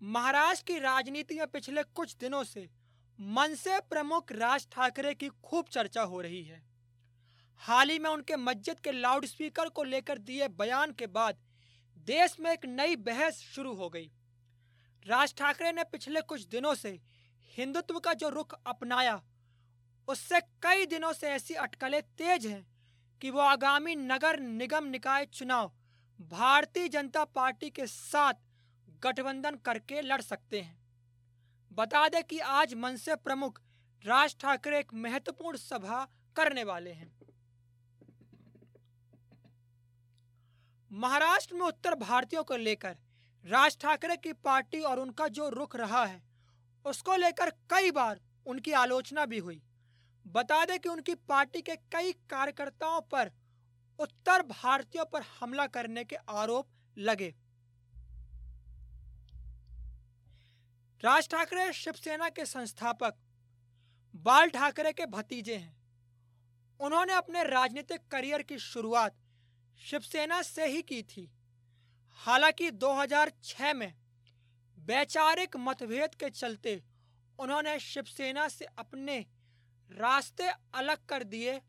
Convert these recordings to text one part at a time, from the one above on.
महाराष्ट्र की राजनीति में पिछले कुछ दिनों से मनसे प्रमुख राज ठाकरे की खूब चर्चा हो रही है। हाल ही में उनके मस्जिद के लाउडस्पीकर को लेकर दिए बयान के बाद देश में एक नई बहस शुरू हो गई। राज ठाकरे ने पिछले कुछ दिनों से हिंदुत्व का जो रुख अपनाया, उससे कई दिनों से ऐसी अटकलें तेज हैं कि वो आगामी नगर निगम निकाय चुनाव, भारतीय जनता पार्टी के साथ गठबंधन करके लड़ सकते हैं। बता दें कि आज मनसे प्रमुख राज ठाकरे एक महत्वपूर्ण सभा करने वाले हैं। महाराष्ट्र में उत्तर भारतीयों को लेकर, राज ठाकरे की पार्टी और उनका जो रुख रहा है, उसको लेकर कई बार उनकी आलोचना भी हुई। बता दें कि उनकी पार्टी के कई कार्यकर्ताओं पर उत्तर भारतीयों पर हमला करने के आरोप लगे। राज ठाकरे शिवसेना के संस्थापक, बाल ठाकरे के भतीजे हैं। उन्होंने अपने राजनीतिक करियर की शुरुआत शिवसेना से ही की थी। हालाँकि 2006 में वैचारिक मतभेद के चलते उन्होंने शिवसेना से अपने रास्ते अलग कर दिए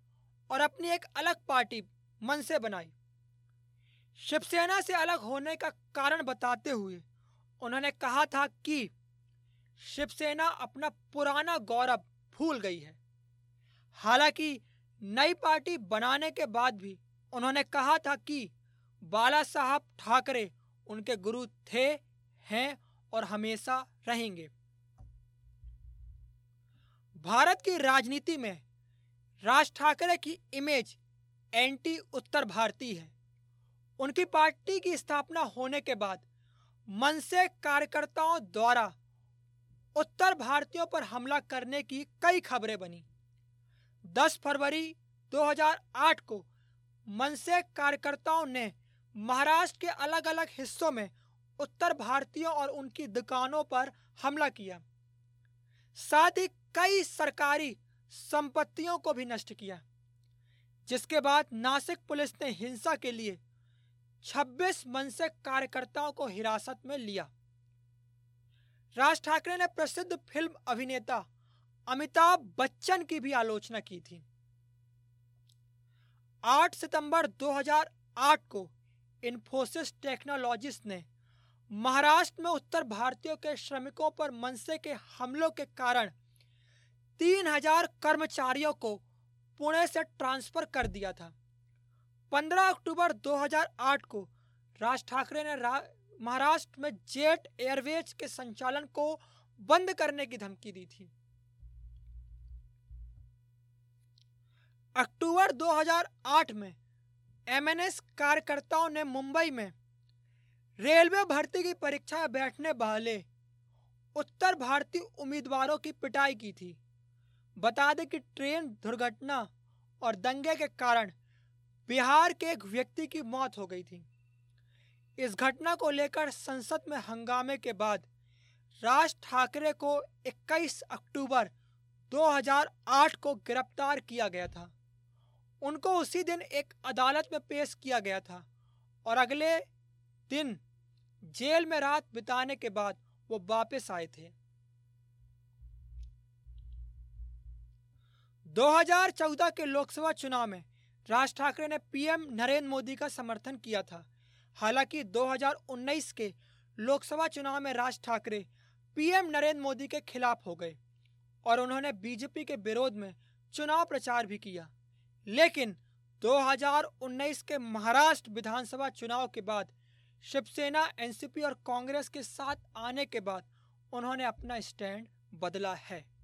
और अपनी एक अलग पार्टी मन से बनाई। शिवसेना से अलग होने का कारण बताते हुए उन्होंने कहा था कि शिवसेना अपना पुराना गौरव भूल गई है। हालाँकि नई पार्टी बनाने के बाद भी उन्होंने कहा था कि बाला साहब ठाकरे उनके गुरु थे, हैं और हमेशा रहेंगे। भारत की राजनीति में राज ठाकरे की इमेज एंटी उत्तर भारतीय है। उनकी पार्टी की स्थापना होने के बाद मन से कार्यकर्ताओं द्वारा उत्तर भारतीयों पर हमला करने की कई खबरें बनी। 10 फरवरी 2008 को मनसे कार्यकर्ताओं ने महाराष्ट्र के अलग अलग हिस्सों में उत्तर भारतीयों और उनकी दुकानों पर हमला किया। साथ ही कई सरकारी संपत्तियों को भी नष्ट किया। जिसके बाद नासिक पुलिस ने हिंसा के लिए 26 मनसे कार्यकर्ताओं को हिरासत में लिया। राज ठाकरे ने प्रसिद्ध फ़िल्म अभिनेता अमिताभ बच्चन की भी आलोचना की थी। 8 सितंबर 2008 को इन्फोसिस टेक्नोलॉजिस्ट ने महाराष्ट्र में उत्तर भारतीयों के श्रमिकों पर मनसे के हमलों के कारण 3000 कर्मचारियों को पुणे से ट्रांसफ़र कर दिया था। 15 अक्टूबर 2008 को राज ठाकरे ने महाराष्ट्र में जेट एयरवेज के संचालन को बंद करने की धमकी दी थी। अक्टूबर 2008 में एमएनएस कार्यकर्ताओं ने मुंबई में रेलवे भर्ती की परीक्षा में बैठने वाले उत्तर भारतीय उम्मीदवारों की पिटाई की थी। बता दें कि ट्रेन दुर्घटना और दंगे के कारण बिहार के एक व्यक्ति की मौत हो गई थी। इस घटना को लेकर संसद में हंगामे के बाद राज ठाकरे को 21 अक्टूबर 2008 को गिरफ़्तार किया गया था। उनको उसी दिन एक अदालत में पेश किया गया था और अगले दिन जेल में रात बिताने के बाद वो वापस आए थे। 2014 के लोकसभा चुनाव में राज ठाकरे ने पीएम नरेंद्र मोदी का समर्थन किया था। हालाँकि 2019 के लोकसभा चुनाव में राज ठाकरे पीएम नरेंद्र मोदी के खिलाफ हो गए और उन्होंने बीजेपी के विरोध में चुनाव प्रचार भी किया। लेकिन 2019 के महाराष्ट्र विधानसभा चुनाव के बाद शिवसेना, एनसीपी और कांग्रेस के साथ आने के बाद उन्होंने अपना स्टैंड बदला है।